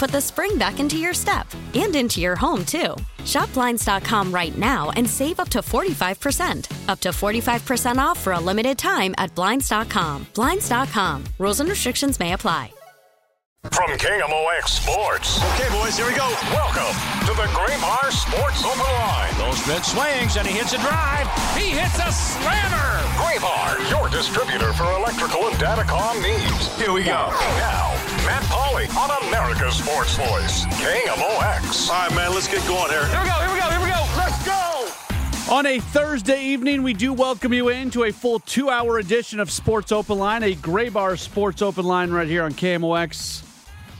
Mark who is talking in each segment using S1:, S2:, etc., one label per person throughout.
S1: put the spring back into your step and into your home, too. Shop Blinds.com right now and save up to 45%. Up to 45% off for a limited time at Blinds.com. Blinds.com. Rules and restrictions may apply.
S2: From KMOX Sports.
S3: Okay, boys, here we go.
S2: Welcome to the Graybar Sports Open Line.
S3: Those Goldschmidt swings and he hits a drive. He hits a slammer.
S2: Graybar, your distributor for electrical and datacom needs.
S3: Here we go.
S2: Now, Matt Pauley on America's Sports Voice, KMOX.
S3: All right, man, let's get going here.
S4: Here we go, here we go, here we go. Let's go. On a Thursday evening, we do welcome you into a full two hour edition of Sports Open Line, a Graybar Sports Open Line right here on KMOX.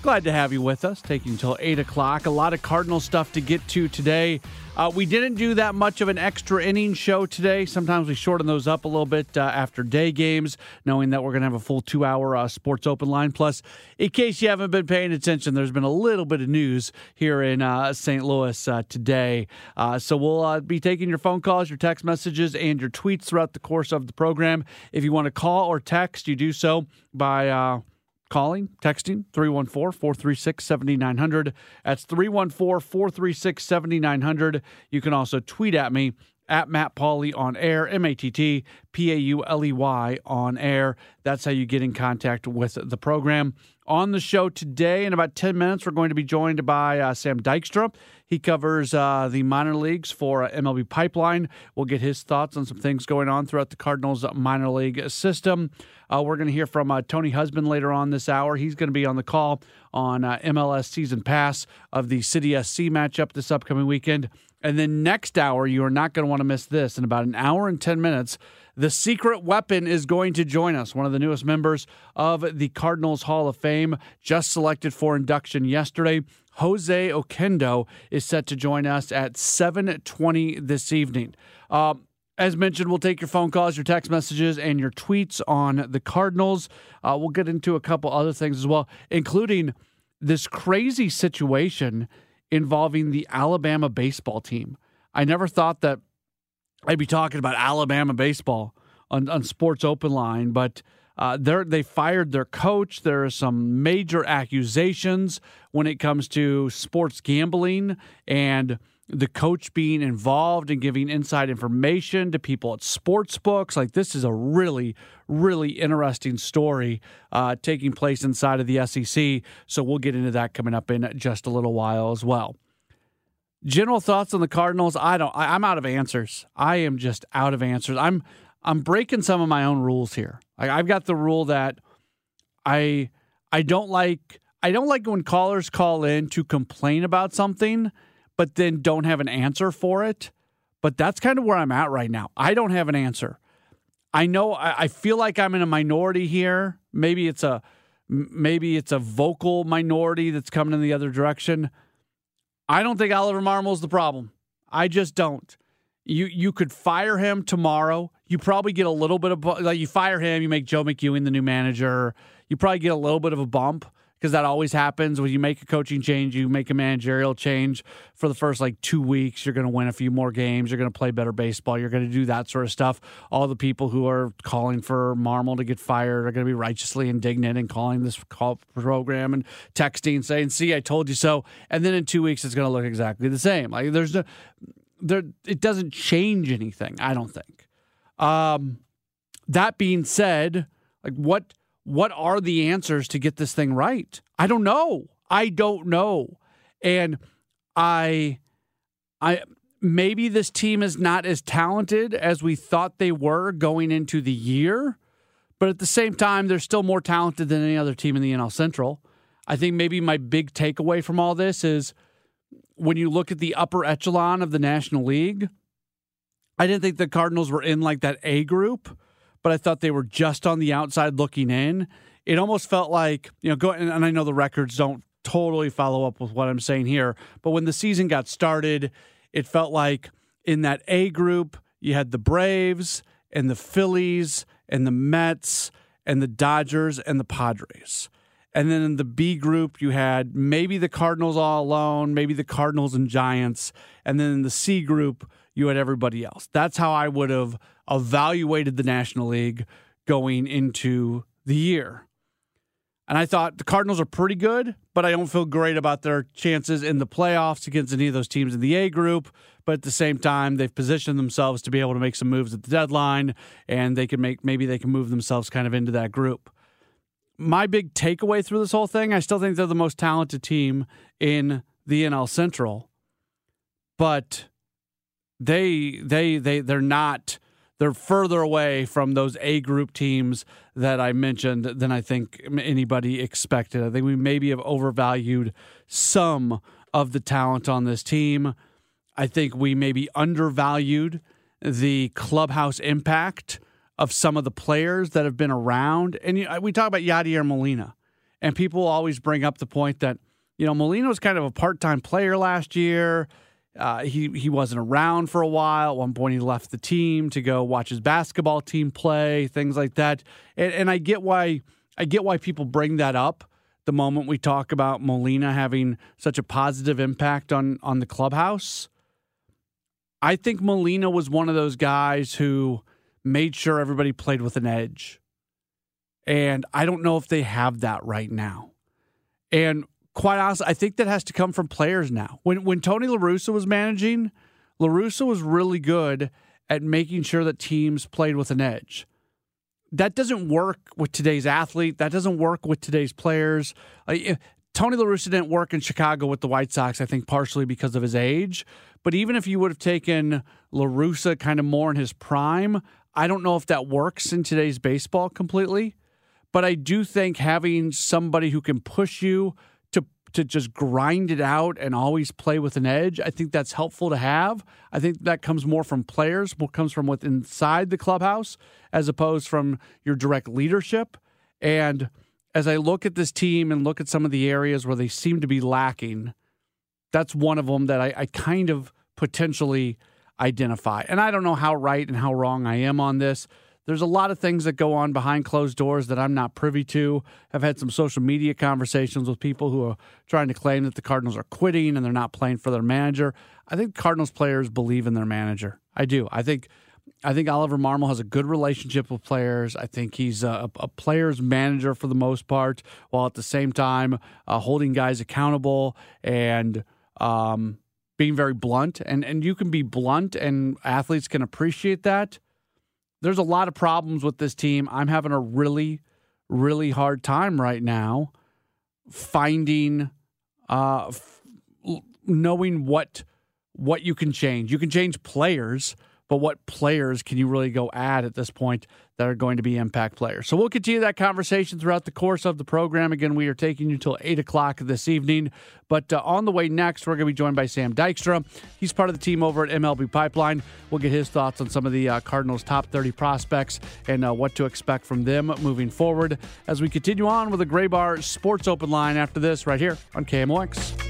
S4: Glad to have you with us, taking until 8 o'clock. A lot of Cardinal stuff to get to today. Uh, we didn't do that much of an extra inning show today. Sometimes we shorten those up a little bit uh, after day games, knowing that we're going to have a full two hour uh, sports open line. Plus, in case you haven't been paying attention, there's been a little bit of news here in uh, St. Louis uh, today. Uh, so we'll be taking your phone calls, your text messages, and your tweets throughout the course of the program. If you want to call or text, you do so by calling, texting 314 436 7900. That's 314 436 7900. You can also tweet at me at Matt Pauley on air, M A T T P A U L E Y on air. That's how you get in contact with the program. On the show today, in about 10 minutes, we're going to be joined by uh, Sam Dykstra. He covers uh, the minor leagues for uh, MLB Pipeline. We'll get his thoughts on some things going on throughout the Cardinals minor league system. Uh, we're going to hear from uh, Tony Husband later on this hour. He's going to be on the call on uh, MLS Season Pass of the City SC matchup this upcoming weekend. And then next hour, you are not going to want to miss this. In about an hour and 10 minutes, the secret weapon is going to join us. One of the newest members of the Cardinals Hall of Fame, just selected for induction yesterday. Jose Oquendo is set to join us at 7:20 this evening. Uh, as mentioned, we'll take your phone calls, your text messages, and your tweets on the Cardinals. Uh, we'll get into a couple other things as well, including this crazy situation involving the Alabama baseball team. I never thought that I'd be talking about Alabama baseball on, on Sports Open Line, but uh, they fired their coach. There are some major accusations when it comes to sports gambling and the coach being involved and giving inside information to people at sports books. Like this is a really, really interesting story uh, taking place inside of the SEC. So we'll get into that coming up in just a little while as well. General thoughts on the Cardinals? I don't. I, I'm out of answers. I am just out of answers. I'm I'm breaking some of my own rules here. Like I've got the rule that I I don't like I don't like when callers call in to complain about something but then don't have an answer for it. But that's kind of where I'm at right now. I don't have an answer. I know I, I feel like I'm in a minority here. Maybe it's a maybe it's a vocal minority that's coming in the other direction. I don't think Oliver Marmol's the problem. I just don't. You you could fire him tomorrow. You probably get a little bit of like you fire him, you make Joe McEwing the new manager. You probably get a little bit of a bump because that always happens when you make a coaching change, you make a managerial change for the first like two weeks. You're going to win a few more games. You're going to play better baseball. You're going to do that sort of stuff. All the people who are calling for Marmol to get fired are going to be righteously indignant and calling this call program and texting saying, "See, I told you so." And then in two weeks, it's going to look exactly the same. Like there's no, there, it doesn't change anything. I don't think. Um, that being said, like what what are the answers to get this thing right? I don't know. I don't know. And I I maybe this team is not as talented as we thought they were going into the year, but at the same time they're still more talented than any other team in the NL Central. I think maybe my big takeaway from all this is when you look at the upper echelon of the National League, I didn't think the Cardinals were in like that A group but I thought they were just on the outside looking in. It almost felt like, you know, go and I know the records don't totally follow up with what I'm saying here, but when the season got started, it felt like in that A group, you had the Braves and the Phillies and the Mets and the Dodgers and the Padres. And then in the B group, you had maybe the Cardinals all alone, maybe the Cardinals and Giants. And then in the C group, you had everybody else. That's how I would have evaluated the National League going into the year. And I thought the Cardinals are pretty good, but I don't feel great about their chances in the playoffs against any of those teams in the A group. But at the same time, they've positioned themselves to be able to make some moves at the deadline, and they can make maybe they can move themselves kind of into that group. My big takeaway through this whole thing, I still think they're the most talented team in the NL Central, but they they they they're not they're further away from those A group teams that I mentioned than I think anybody expected. I think we maybe have overvalued some of the talent on this team. I think we maybe undervalued the clubhouse impact of some of the players that have been around. And we talk about Yadier Molina, and people always bring up the point that, you know, Molina was kind of a part time player last year uh, he he wasn't around for a while. At one point, he left the team to go watch his basketball team play, things like that. And, and I get why I get why people bring that up the moment we talk about Molina having such a positive impact on on the clubhouse. I think Molina was one of those guys who made sure everybody played with an edge. And I don't know if they have that right now. And quite honestly, I think that has to come from players now. When when Tony La Russa was managing, La Russa was really good at making sure that teams played with an edge. That doesn't work with today's athlete. That doesn't work with today's players. Uh, like, Tony La Russa didn't work in Chicago with the White Sox, I think partially because of his age. But even if you would have taken La Russa kind of more in his prime, I don't know if that works in today's baseball completely. But I do think having somebody who can push you, to just grind it out and always play with an edge. I think that's helpful to have. I think that comes more from players, what comes from within inside the clubhouse as opposed from your direct leadership. And as I look at this team and look at some of the areas where they seem to be lacking, that's one of them that I, I kind of potentially identify. And I don't know how right and how wrong I am on this. There's a lot of things that go on behind closed doors that I'm not privy to. I've had some social media conversations with people who are trying to claim that the Cardinals are quitting and they're not playing for their manager. I think Cardinals players believe in their manager. I do. I think I think Oliver Marmol has a good relationship with players. I think he's a, a player's manager for the most part, while at the same time uh, holding guys accountable and um, being very blunt. And and you can be blunt, and athletes can appreciate that there's a lot of problems with this team. I'm having a really, really hard time right now finding, uh, f- knowing what what you can change. You can change players, but what players can you really go add at this point that are going to be impact players? So we'll continue that conversation throughout the course of the program. Again, we are taking you till 8 o'clock this evening. But uh, on the way next, we're going to be joined by Sam Dykstra. He's part of the team over at MLB Pipeline. We'll get his thoughts on some of the uh, Cardinals' top 30 prospects and uh, what to expect from them moving forward as we continue on with the Graybar Sports Open line after this, right here on KMOX.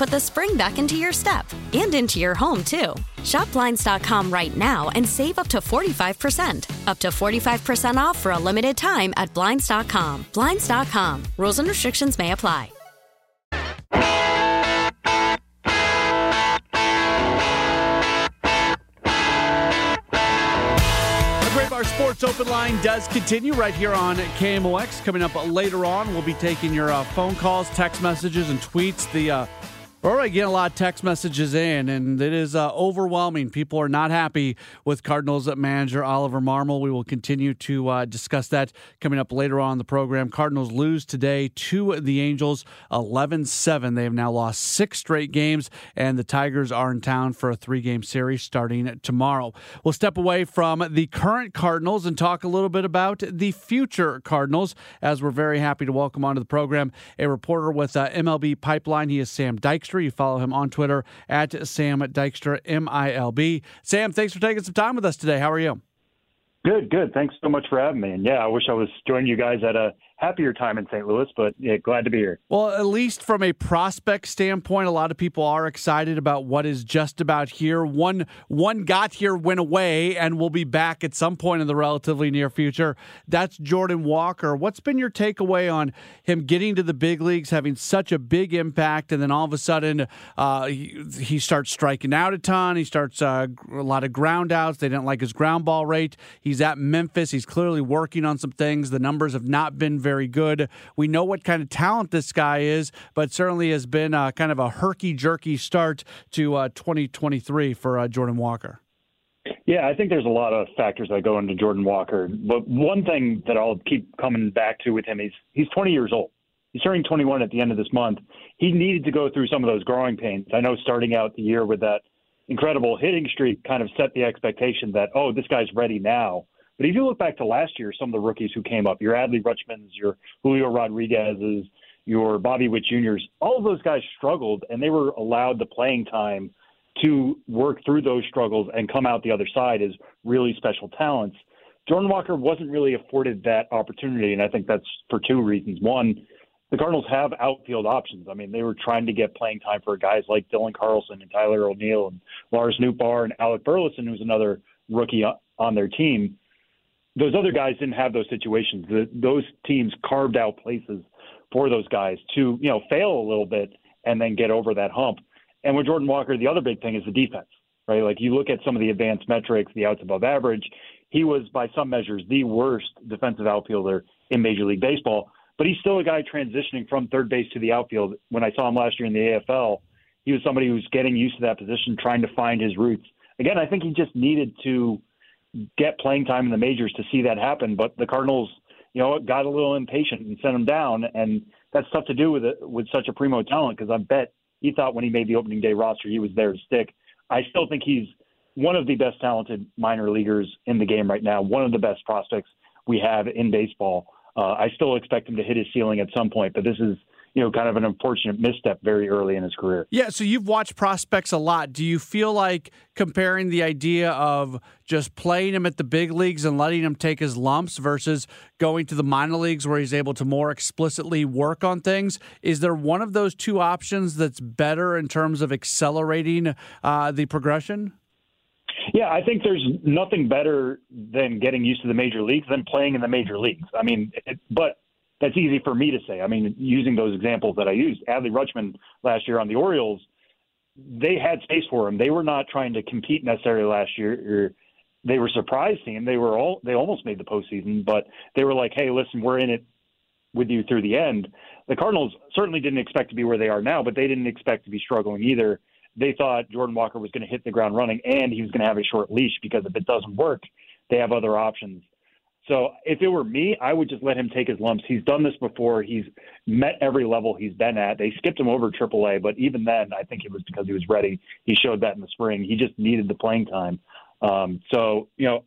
S1: put the spring back into your step and into your home, too. Shop Blinds.com right now and save up to 45%. Up to 45% off for a limited time at Blinds.com. Blinds.com. Rules and restrictions may apply.
S4: The Graybar Sports Open Line does continue right here on KMOX. Coming up later on, we'll be taking your uh, phone calls, text messages, and tweets. The uh, we're getting a lot of text messages in, and it is uh, overwhelming. People are not happy with Cardinals manager Oliver Marmol. We will continue to uh, discuss that coming up later on the program. Cardinals lose today to the Angels 11 7. They have now lost six straight games, and the Tigers are in town for a three game series starting tomorrow. We'll step away from the current Cardinals and talk a little bit about the future Cardinals, as we're very happy to welcome onto the program a reporter with uh, MLB Pipeline. He is Sam Dykstra. You follow him on Twitter at Sam Dykstra, M I L B. Sam, thanks for taking some time with us today. How are you?
S5: Good, good. Thanks so much for having me. And yeah, I wish I was joining you guys at a happier time in St. Louis, but yeah, glad to be here.
S4: Well, at least from a prospect standpoint, a lot of people are excited about what is just about here. One one got here, went away, and will be back at some point in the relatively near future. That's Jordan Walker. What's been your takeaway on him getting to the big leagues, having such a big impact, and then all of a sudden uh, he, he, starts striking out a ton. He starts uh, a lot of ground outs. They didn't like his ground ball rate. He's at Memphis. He's clearly working on some things. The numbers have not been very very good. We know what kind of talent this guy is, but certainly has been uh, kind of a herky jerky start to uh, 2023 for uh, Jordan Walker.
S5: Yeah, I think there's a lot of factors that go into Jordan Walker. But one thing that I'll keep coming back to with him is he's 20 years old. He's turning 21 at the end of this month. He needed to go through some of those growing pains. I know starting out the year with that incredible hitting streak kind of set the expectation that, oh, this guy's ready now. But if you look back to last year, some of the rookies who came up, your Adley Rutschmans, your Julio Rodriguez's, your Bobby Witt Juniors, all of those guys struggled, and they were allowed the playing time to work through those struggles and come out the other side as really special talents. Jordan Walker wasn't really afforded that opportunity, and I think that's for two reasons. One, the Cardinals have outfield options. I mean, they were trying to get playing time for guys like Dylan Carlson and Tyler O'Neill and Lars Nootbaar and Alec Burleson, who's another rookie on their team those other guys didn't have those situations. The, those teams carved out places for those guys to, you know, fail a little bit and then get over that hump. And with Jordan Walker, the other big thing is the defense, right? Like you look at some of the advanced metrics, the outs above average. He was, by some measures, the worst defensive outfielder in Major League Baseball. But he's still a guy transitioning from third base to the outfield. When I saw him last year in the AFL, he was somebody who's getting used to that position, trying to find his roots. Again, I think he just needed to get playing time in the majors to see that happen. But the Cardinals, you know, got a little impatient and sent him down, and that's tough to do with it, with such a primo talent because I bet he thought when he made the opening day roster he was there to stick. I still think he's one of the best talented minor leaguers in the game right now, one of the best prospects we have in baseball. Uh, I still expect him to hit his ceiling at some point, but this is you know, kind of an unfortunate misstep very early in his career.
S4: Yeah, so you've watched prospects a lot. Do you feel like comparing the idea of just playing him at the big leagues and letting him take his lumps versus going to the minor leagues where he's able to more explicitly work on things? Is there one of those two options that's better in terms of accelerating uh, the progression?
S5: Yeah, I think there's nothing better than getting used to the major leagues than playing in the major leagues. I mean, it, but that's easy for me to say. I mean, using those examples that I used, Adley Rutschman last year on the Orioles, they had space for him. They were not trying to compete necessarily last year. Or they were surprised team. They were all they almost made the postseason, but they were like, "Hey, listen, we're in it with you through the end." The Cardinals certainly didn't expect to be where they are now, but they didn't expect to be struggling either. They thought Jordan Walker was going to hit the ground running and he was going to have a short leash because if it doesn't work, they have other options. So if it were me, I would just let him take his lumps. He's done this before. He's met every level he's been at. They skipped him over AAA, but even then, I think it was because he was ready. He showed that in the spring. He just needed the playing time. Um, so you know,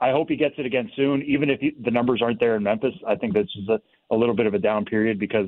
S5: I hope he gets it again soon. Even if he, the numbers aren't there in Memphis, I think this is a, a little bit of a down period because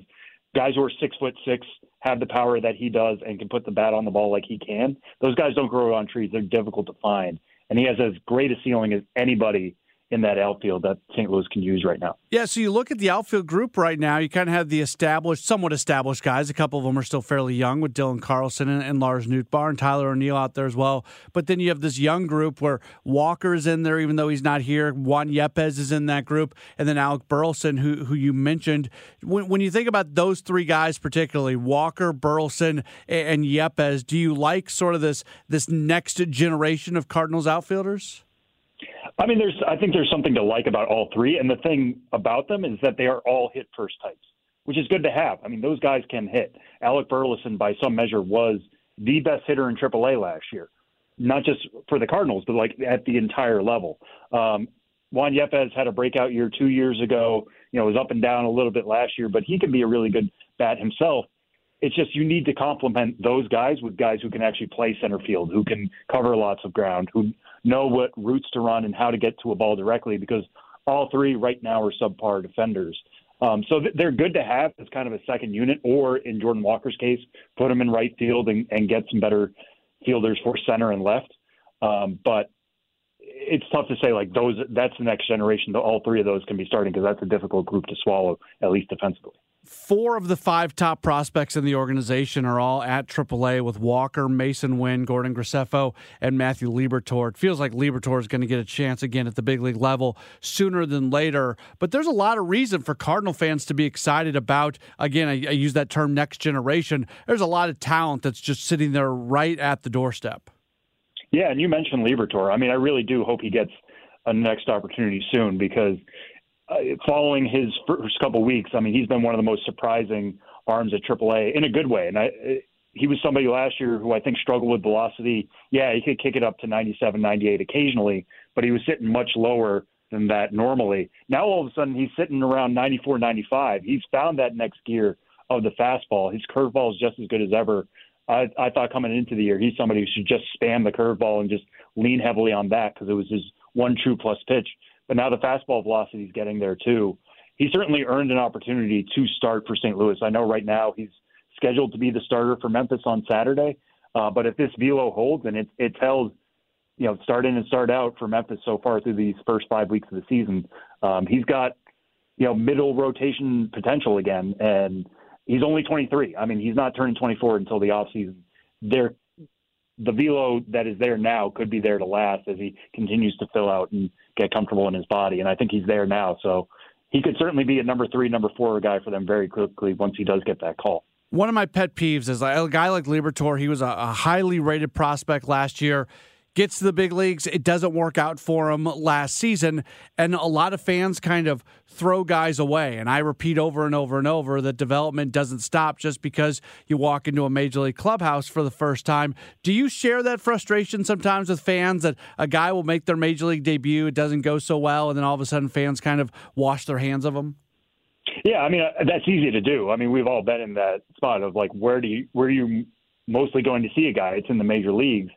S5: guys who are six foot six have the power that he does and can put the bat on the ball like he can. Those guys don't grow on trees. They're difficult to find, and he has as great a ceiling as anybody in that outfield that St. Louis can use right now.
S4: Yeah, so you look at the outfield group right now, you kind of have the established, somewhat established guys. A couple of them are still fairly young with Dylan Carlson and, and Lars Nootbaar and Tyler O'Neill out there as well. But then you have this young group where Walker's in there, even though he's not here. Juan Yepez is in that group. And then Alec Burleson, who, who you mentioned. When, when you think about those three guys, particularly Walker, Burleson, and, and Yepez, do you like sort of this, this next generation of Cardinals outfielders?
S5: I mean, there's I think there's something to like about all three, and the thing about them is that they are all hit first types, which is good to have. I mean, those guys can hit. Alec Burleson, by some measure, was the best hitter in AAA last year, not just for the Cardinals, but like at the entire level. Um, Juan Yepez had a breakout year two years ago. You know, was up and down a little bit last year, but he can be a really good bat himself. It's just you need to complement those guys with guys who can actually play center field, who can cover lots of ground, who know what routes to run and how to get to a ball directly because all three right now are subpar defenders. Um, so th- they're good to have as kind of a second unit, or in Jordan Walker's case, put them in right field and, and get some better fielders for center and left. Um, but it's tough to say like those. That's the next generation. That all three of those can be starting because that's a difficult group to swallow, at least defensively
S4: four of the five top prospects in the organization are all at AAA with Walker, Masyn Winn, Gordon Graceffo, and Matthew Liberatore. It feels like Liberatore is going to get a chance again at the big league level sooner than later. But there's a lot of reason for Cardinal fans to be excited about, again, I, I use that term next generation. There's a lot of talent that's just sitting there right at the doorstep.
S5: Yeah, and you mentioned Liberatore. I mean, I really do hope he gets a next opportunity soon because – uh, following his first couple weeks, I mean, he's been one of the most surprising arms at AAA in a good way. And I, he was somebody last year who I think struggled with velocity. Yeah, he could kick it up to 97, 98 occasionally, but he was sitting much lower than that normally. Now all of a sudden he's sitting around 94, 95. He's found that next gear of the fastball. His curveball is just as good as ever. I, I thought coming into the year, he's somebody who should just spam the curveball and just lean heavily on that because it was his one true plus pitch but now the fastball velocity is getting there too. He certainly earned an opportunity to start for St. Louis. I know right now he's scheduled to be the starter for Memphis on Saturday, uh, but if this velo holds and it, it held, you know, start in and start out for Memphis so far through these first five weeks of the season, um, he's got, you know, middle rotation potential again, and he's only 23. I mean, he's not turning 24 until the offseason. There the velo that is there now could be there to last as he continues to fill out and get comfortable in his body. And I think he's there now. So he could certainly be a number three, number four guy for them very quickly once he does get that call.
S4: One of my pet peeves is a guy like Liberatore. He was a highly rated prospect last year gets to the big leagues. It doesn't work out for him last season. And a lot of fans kind of throw guys away. And I repeat over and over and over that development doesn't stop just because you walk into a major league clubhouse for the first time. Do you share that frustration sometimes with fans that a guy will make their major league debut, it doesn't go so well, and then all of a sudden fans kind of wash their hands of him?
S5: Yeah, I mean uh, that's easy to do. I mean we've all been in that spot of like where do you where are you mostly going to see a guy? It's in the major leagues,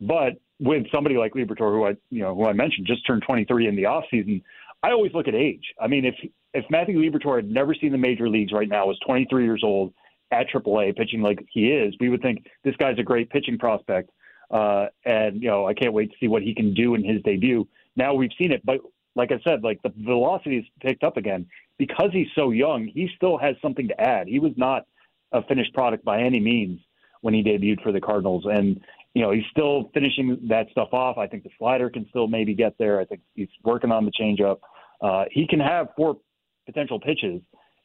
S5: but with somebody like Liberatore, who I you know who I mentioned just turned 23 in the off season, I always look at age. I mean, if if Matthew Liberatore had never seen the major leagues right now, was 23 years old at AAA pitching like he is, we would think this guy's a great pitching prospect. Uh, and you know, I can't wait to see what he can do in his debut. Now we've seen it, but like I said, like the velocity is picked up again because he's so young. He still has something to add. He was not a finished product by any means when he debuted for the Cardinals, and you know he's still finishing that stuff off. I think the slider can still maybe get there. I think he's working on the changeup. Uh, he can have four potential pitches,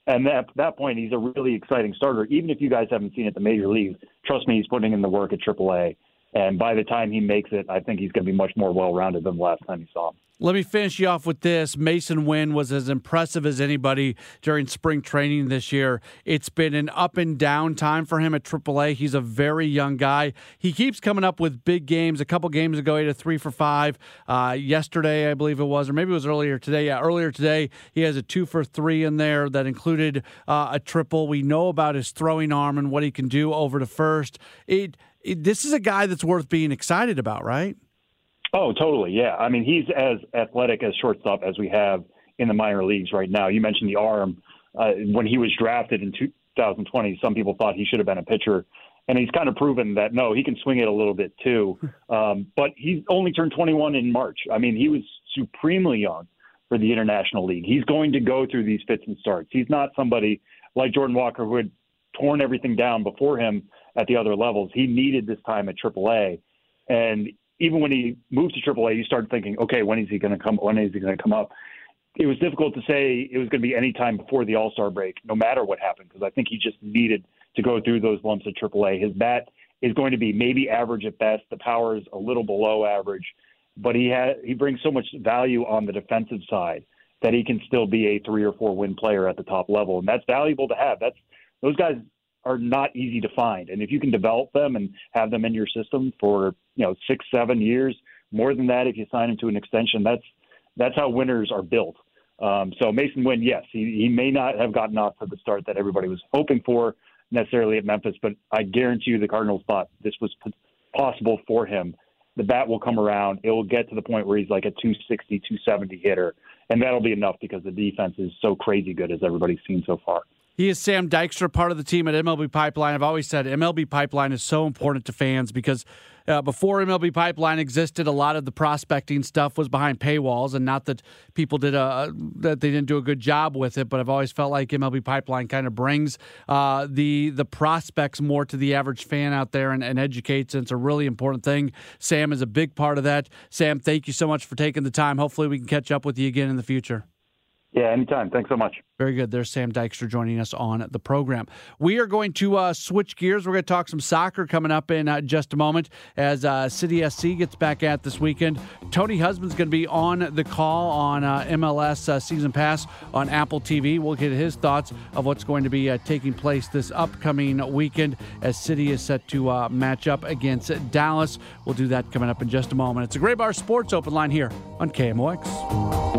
S5: and at that point he's a really exciting starter. Even if you guys haven't seen it at the major leagues, trust me, he's putting in the work at AAA. And by the time he makes it, I think he's going to be much more well-rounded than the last time you saw him.
S4: Let me finish you off with this. Masyn Winn was as impressive as anybody during spring training this year. It's been an up and down time for him at AAA. He's a very young guy. He keeps coming up with big games. A couple games ago, he had a three for five. Uh, yesterday, I believe it was, or maybe it was earlier today. Yeah, earlier today, he has a two for three in there that included uh, a triple. We know about his throwing arm and what he can do over to first. It this is a guy that's worth being excited about, right?
S5: Oh, totally. Yeah. I mean, he's as athletic as shortstop as we have in the minor leagues right now. You mentioned the arm. Uh, when he was drafted in 2020, some people thought he should have been a pitcher. And he's kind of proven that no, he can swing it a little bit too. Um, but he's only turned 21 in March. I mean, he was supremely young for the International League. He's going to go through these fits and starts. He's not somebody like Jordan Walker who had torn everything down before him at the other levels. He needed this time at AAA. And even when he moved to AAA, you started thinking, okay, when is he going to come? When is he going to come up? It was difficult to say it was going to be any time before the All Star break, no matter what happened, because I think he just needed to go through those lumps at AAA. His bat is going to be maybe average at best. The power is a little below average, but he has he brings so much value on the defensive side that he can still be a three or four win player at the top level, and that's valuable to have. That's those guys are not easy to find. And if you can develop them and have them in your system for you know six, seven years, more than that, if you sign them to an extension, that's that's how winners are built. Um, so Masyn Winn, yes, he, he may not have gotten off to the start that everybody was hoping for necessarily at Memphis, but I guarantee you the Cardinals thought this was possible for him. The bat will come around. It will get to the point where he's like a 260, 270 hitter, and that'll be enough because the defense is so crazy good as everybody's seen so far.
S4: He is Sam Dykstra, part of the team at MLB Pipeline. I've always said MLB Pipeline is so important to fans because uh, before MLB Pipeline existed, a lot of the prospecting stuff was behind paywalls, and not that people did a that they didn't do a good job with it. But I've always felt like MLB Pipeline kind of brings uh, the the prospects more to the average fan out there and, and educates. And it's a really important thing. Sam is a big part of that. Sam, thank you so much for taking the time. Hopefully, we can catch up with you again in the future.
S5: Yeah, anytime. Thanks so much.
S4: Very good. There's Sam Dykstra joining us on the program. We are going to uh, switch gears. We're going to talk some soccer coming up in uh, just a moment as uh, City SC gets back at this weekend. Tony Husband's going to be on the call on uh, MLS uh, Season Pass on Apple TV. We'll get his thoughts of what's going to be uh, taking place this upcoming weekend as City is set to match up against Dallas. We'll do that coming up in just a moment. It's a Graybar Sports Open Line here on KMOX.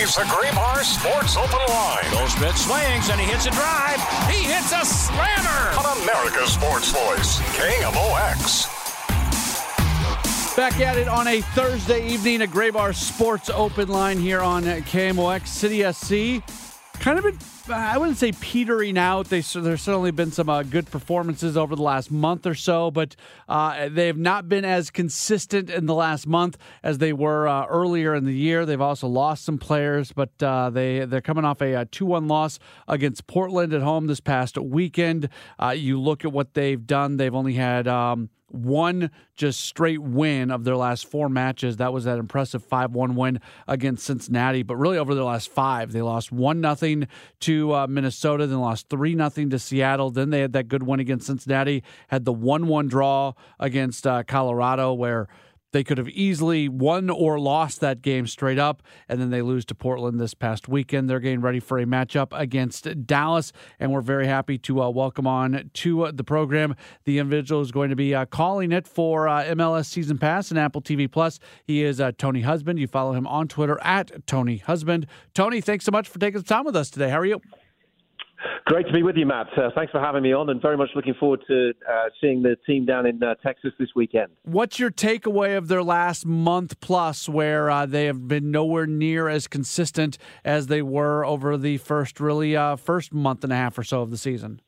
S2: This is the Graybar Sports Open Line.
S3: Goldschmidt swings and he hits a drive. He hits a slammer.
S2: On America's Sports Voice, KMOX.
S4: Back at it on a Thursday evening, a Graybar Sports Open Line here on KMOX City SC. Kind of been, I wouldn't say petering out. They, there's certainly been some uh, good performances over the last month or so, but uh, they have not been as consistent in the last month as they were uh, earlier in the year. They've also lost some players, but uh, they they're coming off a, 2-1 loss against Portland at home this past weekend. Uh, you look at what they've done; they've only had. Um, one just straight win of their last four matches. That was that impressive 5 1 win against Cincinnati. But really, over their last five, they lost 1 0 to uh, Minnesota, then lost 3 0 to Seattle. Then they had that good win against Cincinnati, had the 1 1 draw against uh, Colorado, where they could have easily won or lost that game straight up, and then they lose to Portland this past weekend. They're getting ready for a matchup against Dallas, and we're very happy to uh, welcome on to uh, the program the individual who's going to be uh, calling it for uh, MLS Season Pass and Apple TV Plus. He is uh, Tony Husband. You follow him on Twitter at Tony Husband. Tony, thanks so much for taking the time with us today. How are you?
S6: Great to be with you, Matt. Uh, thanks for having me on, and very much looking forward to uh, seeing the team down in uh, Texas this weekend.
S4: What's your takeaway of their last month plus, where uh, they have been nowhere near as consistent as they were over the first, really, uh, first month and a half or so of the season?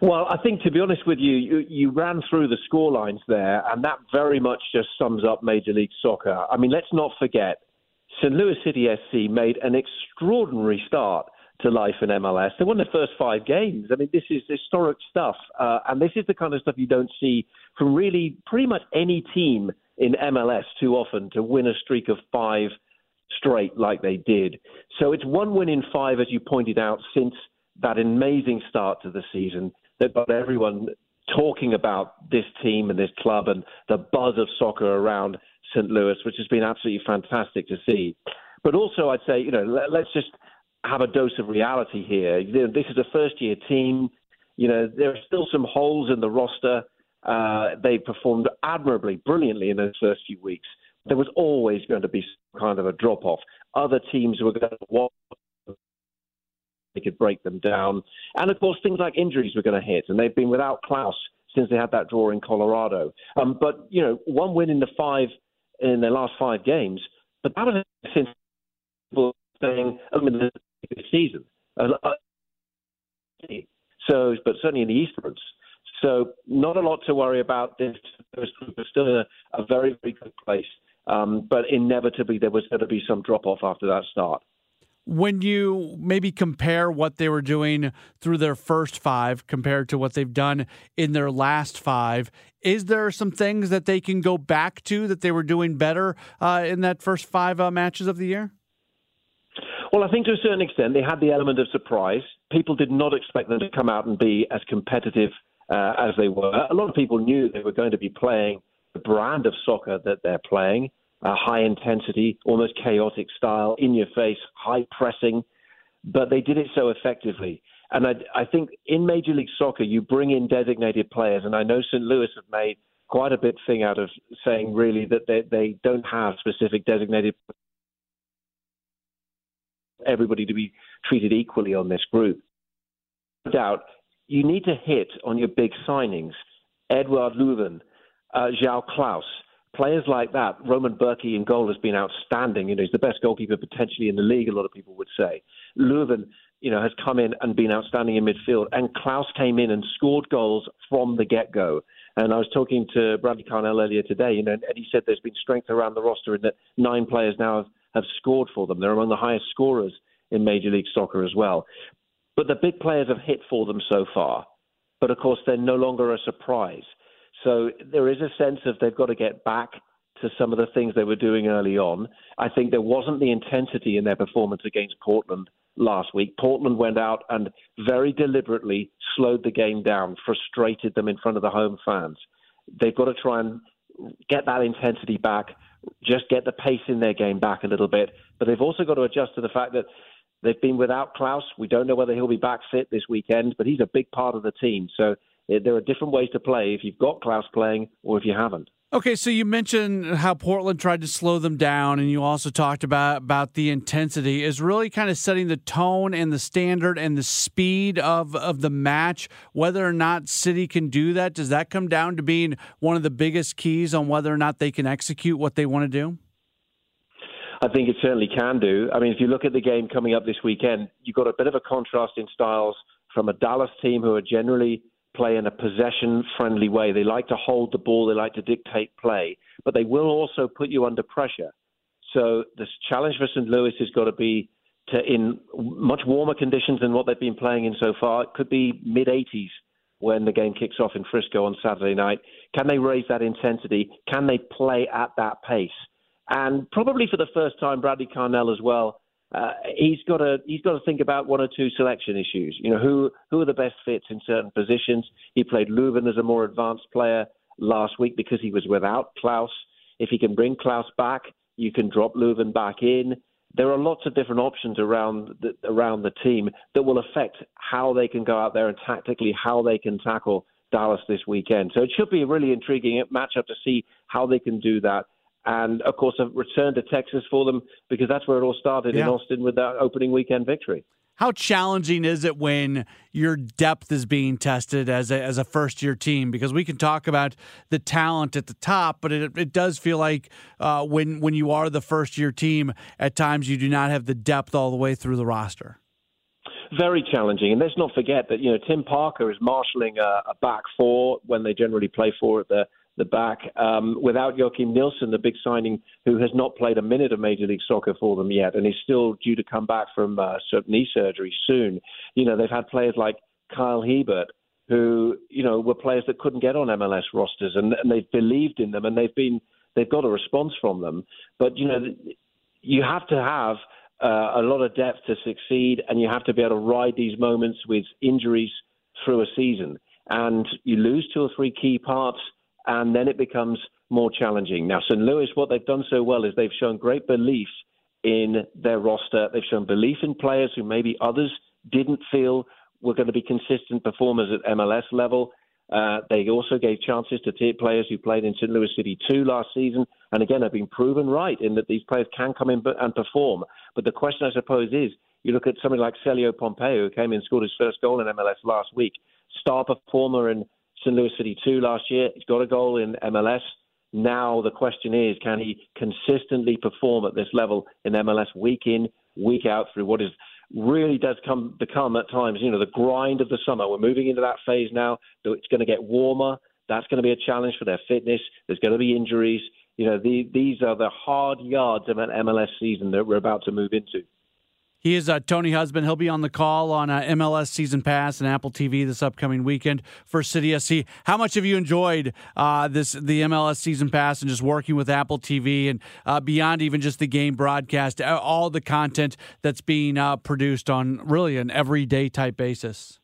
S6: Well, I think to be honest with you, you, you ran through the score lines there, and that very much just sums up Major League Soccer. I mean, let's not forget, St. Louis City SC made an extraordinary start to life in MLS. They won their first five games. I mean, this is historic stuff, uh, and this is the kind of stuff you don't see from really pretty much any team in MLS too often to win a streak of five straight like they did. So it's one win in five, as you pointed out, since that amazing start to the season that got everyone talking about this team and this club and the buzz of soccer around St. Louis, which has been absolutely fantastic to see. But also, I'd say, you know, let's just have a dose of reality here. This is a first year team. You know, there are still some holes in the roster. Uh, they performed admirably, brilliantly in those first few weeks. There was always going to be some kind of a drop off. Other teams were going to watch they could break them down. And of course, things like injuries were going to hit, and they've been without Klauss since they had that draw in Colorado. Um, but you know, one win in the five in their last five games, but that was since saying, I mean, season. Uh, so, but certainly in the Easterns. So, not a lot to worry about. This group is still a, a very, very good place. Um, but inevitably, there was going to be some drop off after that start.
S4: When you maybe compare what they were doing through their first five compared to what they've done in their last five, is there some things that they can go back to that they were doing better uh, in that first five uh, matches of the year?
S6: Well, I think to a certain extent they had the element of surprise. People did not expect them to come out and be as competitive uh, as they were. A lot of people knew they were going to be playing the brand of soccer that they're playing, a high intensity, almost chaotic style, in your face, high pressing, but they did it so effectively. And I, I think in Major League Soccer, you bring in designated players, and I know St. Louis have made quite a bit thing out of saying really that they, they don't have specific designated everybody to be treated equally on this group. No doubt, you need to hit on your big signings. Eduard Löwen, uh, João Klauss, players like that. Roman Bürki in goal has been outstanding. You know, he's the best goalkeeper potentially in the league. A lot of people would say. Löwen, you know, has come in and been outstanding in midfield. And Klauss came in and scored goals from the get-go. And I was talking to Bradley Carnell earlier today, you know, and he said there's been strength around the roster in that nine players now have have scored for them. They're among the highest scorers in Major League Soccer as well. But the big players have hit for them so far. But of course, they're no longer a surprise. So there is a sense of they've got to get back to some of the things they were doing early on. I think there wasn't the intensity in their performance against Portland last week. Portland went out and very deliberately slowed the game down, frustrated them in front of the home fans. They've got to try and get that intensity back, just get the pace in their game back a little bit. But they've also got to adjust to the fact that they've been without Klauss. We don't know whether he'll be back fit this weekend, but he's a big part of the team. So there are different ways to play if you've got Klauss playing or if you haven't.
S4: Okay, so you mentioned how Portland tried to slow them down, and you also talked about about the intensity is really kind of setting the tone and the standard and the speed of of the match. Whether or not City can do that, does that come down to being one of the biggest keys on whether or not they can execute what they want to do?
S6: I think it certainly can do. I mean, if you look at the game coming up this weekend, you've got a bit of a contrast in styles from a Dallas team who are generally play in a possession friendly way. They like to hold the ball, they like to dictate play, but they will also put you under pressure. So the challenge for St. Louis has got to be to in much warmer conditions than what they've been playing in so far. It could be mid 80s when the game kicks off in Frisco on Saturday night. Can they raise that intensity? Can they play at that pace? And probably for the first time, Bradley Carnell as well. Uh, he's got to he's got to think about one or two selection issues. You know, who who are the best fits in certain positions? He played Löwen as a more advanced player last week because he was without Klauss. If he can bring Klauss back, you can drop Löwen back in. There are lots of different options around the, around the team that will affect how they can go out there and tactically how they can tackle Dallas this weekend. So it should be a really intriguing matchup to see how they can do that. And of course, a return to Texas for them because that's where it all started yeah. in Austin with that opening weekend victory.
S4: How challenging is it when your depth is being tested as a, as a first year team? Because we can talk about the talent at the top, but it, it does feel like uh, when when you are the first year team, at times you do not have the depth all the way through the roster.
S6: Very challenging, and let's not forget that you know Tim Parker is marshalling a, a back four when they generally play four at the the back. Um, without Joakim Nilsson, the big signing, who has not played a minute of Major League Soccer for them yet, and is still due to come back from uh, knee surgery soon. You know, they've had players like Kyle Hiebert, who you know were players that couldn't get on MLS rosters, and, and they've believed in them, and they've been they've got a response from them. But you know, you have to have uh, a lot of depth to succeed, and you have to be able to ride these moments with injuries through a season. And you lose two or three key parts and then it becomes more challenging. Now, St. Louis, what they've done so well is they've shown great belief in their roster. They've shown belief in players who maybe others didn't feel were going to be consistent performers at MLS level. Uh, they also gave chances to players who played in St. Louis City 2 last season, and again have been proven right in that these players can come in and perform. But the question, I suppose, is you look at somebody like Celio Pompeu, who came in and scored his first goal in MLS last week, star performer in St. Louis City 2 last year. He's got a goal in MLS. Now the question is, can he consistently perform at this level in MLS week in, week out through what is really does come become at times, you know, the grind of the summer. We're moving into that phase now. It's going to get warmer. That's going to be a challenge for their fitness. There's going to be injuries. You know, the, these are the hard yards of an MLS season that we're about to move into.
S4: He is uh, Tony Husband. He'll be on the call on uh, MLS Season Pass and Apple TV this upcoming weekend for City SC. How much have you enjoyed uh, this the MLS Season Pass and just working with Apple TV and uh, beyond even just the game broadcast, uh, all the content that's being uh, produced on really an everyday type basis?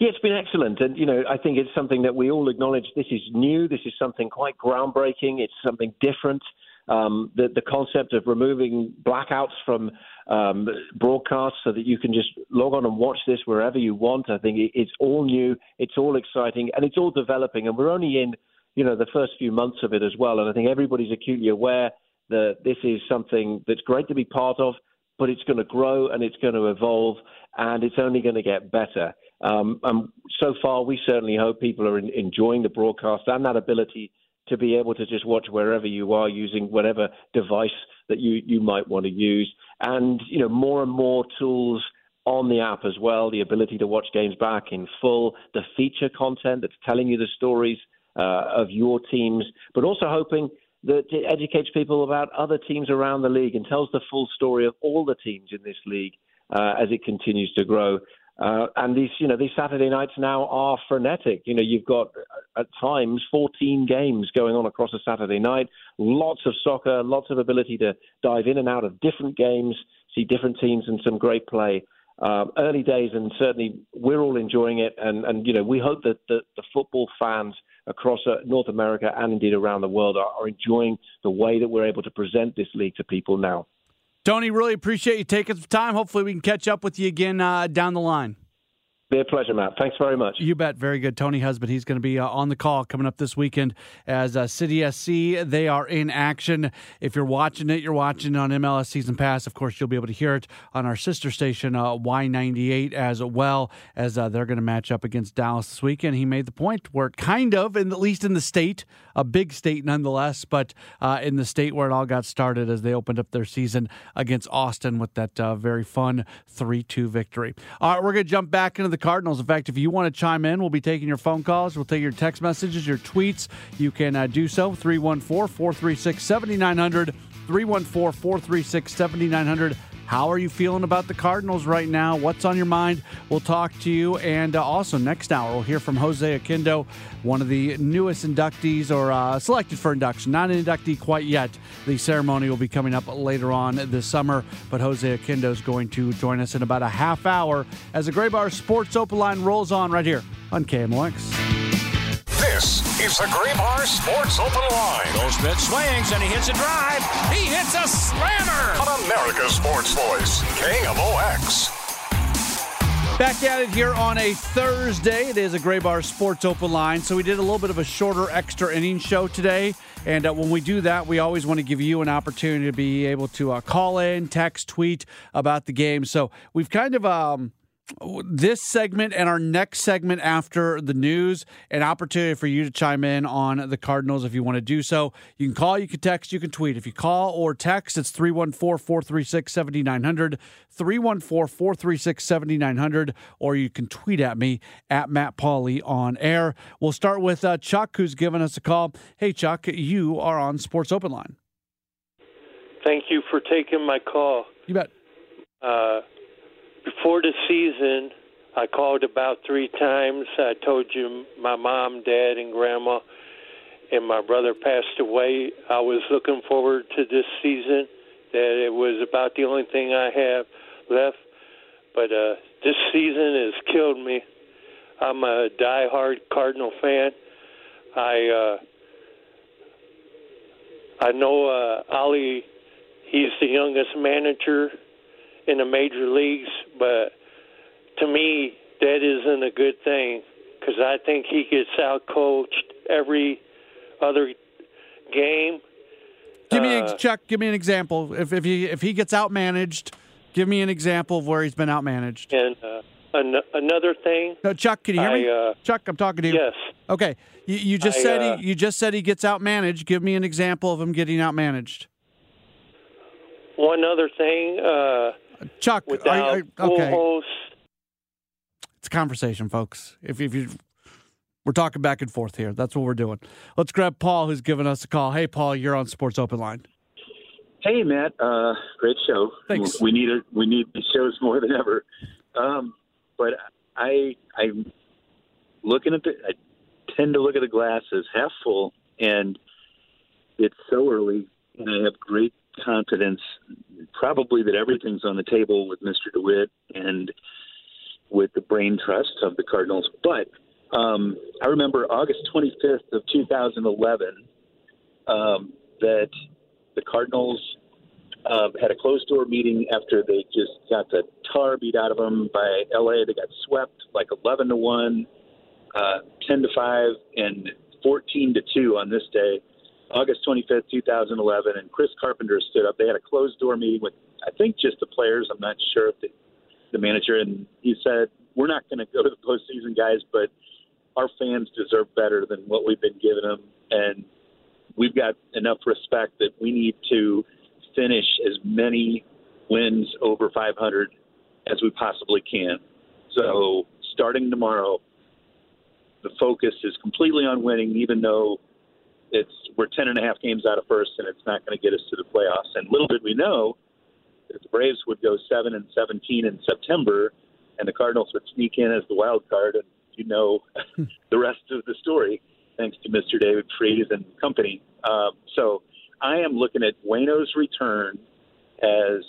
S6: Yeah, it's been excellent. And, you know, I think it's something that we all acknowledge this is new. This is something quite groundbreaking. It's something different. Um, the, the concept of removing blackouts from um, broadcasts so that you can just log on and watch this wherever you want. I think it's all new, it's all exciting, and it's all developing. And we're only in, you know, the first few months of it as well. And I think everybody's acutely aware that this is something that's great to be part of, but it's going to grow and it's going to evolve, and it's only going to get better. Um, and so far, we certainly hope people are in, enjoying the broadcast and that ability to be able to just watch wherever you are using whatever device that you, you might want to use. And, you know, more and more tools on the app as well, the ability to watch games back in full, the feature content that's telling you the stories uh, of your teams, but also hoping that it educates people about other teams around the league and tells the full story of all the teams in this league uh, as it continues to grow. Uh, and these, you know, these Saturday nights now are frenetic. You know, you've got uh, at times 14 games going on across a Saturday night. Lots of soccer, lots of ability to dive in and out of different games, see different teams, and some great play. Um, early days, and certainly we're all enjoying it. And, and you know, we hope that the, the football fans across uh, North America and indeed around the world are, are enjoying the way that we're able to present this league to people now.
S4: Tony, really appreciate you taking some time. Hopefully, we can catch up with you again uh, down the line.
S6: Be a pleasure, Matt. Thanks very much.
S4: You bet. Very good. Tony Husband, he's going to be uh, on the call coming up this weekend as uh, City SC. They are in action. If you're watching it, you're watching it on MLS Season Pass. Of course, you'll be able to hear it on our sister station, uh, Y98, as well, as uh, they're going to match up against Dallas this weekend. He made the point where kind of, in, at least in the state, a big state nonetheless, but uh, in the state where it all got started as they opened up their season against Austin with that uh, very fun 3 2 victory. All right, we're going to jump back into the the Cardinals. In fact, if you want to chime in, we'll be taking your phone calls. We'll take your text messages, your tweets. You can uh, do so 314 436 7900. 314 436 7900. How are you feeling about the Cardinals right now? What's on your mind? We'll talk to you. And uh, also, next hour, we'll hear from Jose Oquendo, one of the newest inductees or uh, selected for induction. Not an inductee quite yet. The ceremony will be coming up later on this summer, but Jose Oquendo is going to join us in about a half hour as the Graybar Sports Open Line rolls on right here on KMOX.
S2: This is the Graybar Sports Open Line.
S3: Goldschmidt swings and he hits a drive. He hits a slammer.
S2: On America's Sports Voice, KMOX.
S4: Back at it here on a Thursday. It is a Graybar Sports Open Line. So we did a little bit of a shorter extra inning show today. And uh, when we do that, we always want to give you an opportunity to be able to uh, call in, text, tweet about the game. So we've kind of um, this segment and our next segment after the news, an opportunity for you to chime in on the Cardinals if you want to do so. You can call, you can text, you can tweet. If you call or text, it's 314 436 7900, 314 436 7900, or you can tweet at me at Matt Pauley on air. We'll start with uh, Chuck, who's given us a call. Hey, Chuck, you are on Sports Open Line.
S7: Thank you for taking my call.
S4: You bet.
S7: Uh, before the season, I called about three times. I told you my mom, dad, and grandma and my brother passed away. I was looking forward to this season. That it was about the only thing I have left. But uh, this season has killed me. I'm a die-hard Cardinal fan. I uh, I know uh, Oli. He's the youngest manager in the major leagues, but to me, that isn't a good thing because I think he gets out coached every other game.
S4: Give me uh, Chuck. Give me an example. If if he if he gets outmanaged, give me an example of where he's been outmanaged.
S7: And uh, an- another thing.
S4: No, Chuck, can you hear
S7: I,
S4: me?
S7: Uh,
S4: Chuck, I'm talking to you.
S7: Yes.
S4: Okay. You, you just
S7: I,
S4: said
S7: uh,
S4: he. You just said he gets outmanaged. Give me an example of him getting outmanaged.
S7: One other thing.
S4: Chuck,
S7: without
S4: are, are, okay.
S7: co-hosts.
S4: It's a conversation, folks. If, if you, we're talking back and forth here. That's what we're doing. Let's grab Paul, who's giving us a call. Hey, Paul, you're on Sports Open Line.
S8: Hey, Matt. Uh, great show.
S4: Thanks.
S8: We need it. We need these shows more than ever. Um, but I, I'm looking at the. I tend to look at the glass as half full, and it's so early, and I have great confidence, probably that everything's on the table with Mr. DeWitt and with the brain trust of the Cardinals. But um, I remember August 25th of 2011 um, that the Cardinals um, had a closed door meeting after they just got the tar beat out of them by LA. They got swept like 11 to one, uh, 10 to five, and 14 to two on this day. August 25th, 2011, and Chris Carpenter stood up. They had a closed door meeting with, I think, just the players. I'm not sure if the, the manager, and he said, "We're not going to go to the postseason, guys, but our fans deserve better than what we've been giving them, and we've got enough respect that we need to finish as many wins over 500 as we possibly can. So, starting tomorrow, the focus is completely on winning, even though." It's we're ten and a half games out of first, and it's not going to get us to the playoffs. And little did we know that the Braves would go seven and seventeen in September, and the Cardinals would sneak in as the wild card. And you know the rest of the story, thanks to Mr. David Freese and company. Um, so I am looking at Waino's return as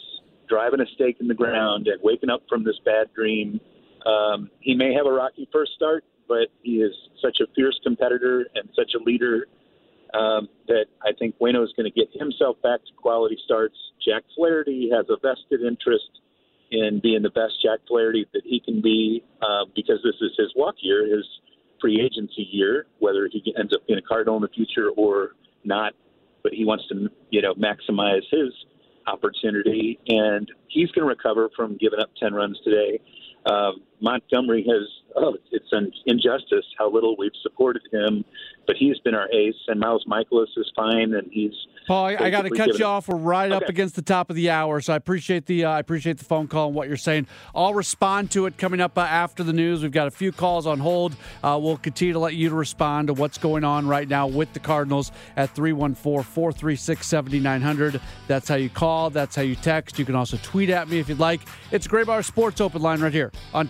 S8: driving a stake in the ground and waking up from this bad dream. Um, he may have a rocky first start, but he is such a fierce competitor and such a leader um, that I think Waino is going to get himself back to quality starts. Jack Flaherty has a vested interest in being the best Jack Flaherty that he can be uh, because this is his walk year, his free agency year, whether he ends up being a Cardinal in the future or not. But he wants to, you know, maximize his opportunity, and he's going to recover from giving up 10 runs today. Um, Montgomery has, oh, it's an injustice how little we've supported him, but he's been our ace, and Miles Mikolas is fine, and he's.
S4: Paul, I, I got to cut you off. We're right
S8: okay.
S4: up against the top of the hour, so I appreciate the uh, I appreciate the phone call and what you're saying. I'll respond to it coming up uh, after the news. We've got a few calls on hold. Uh, we'll continue to let you to respond to what's going on right now with the Cardinals at 314-436-7900. That's how you call. That's how you text. You can also tweet at me if you'd like. It's Graybar Sports Open Line right here on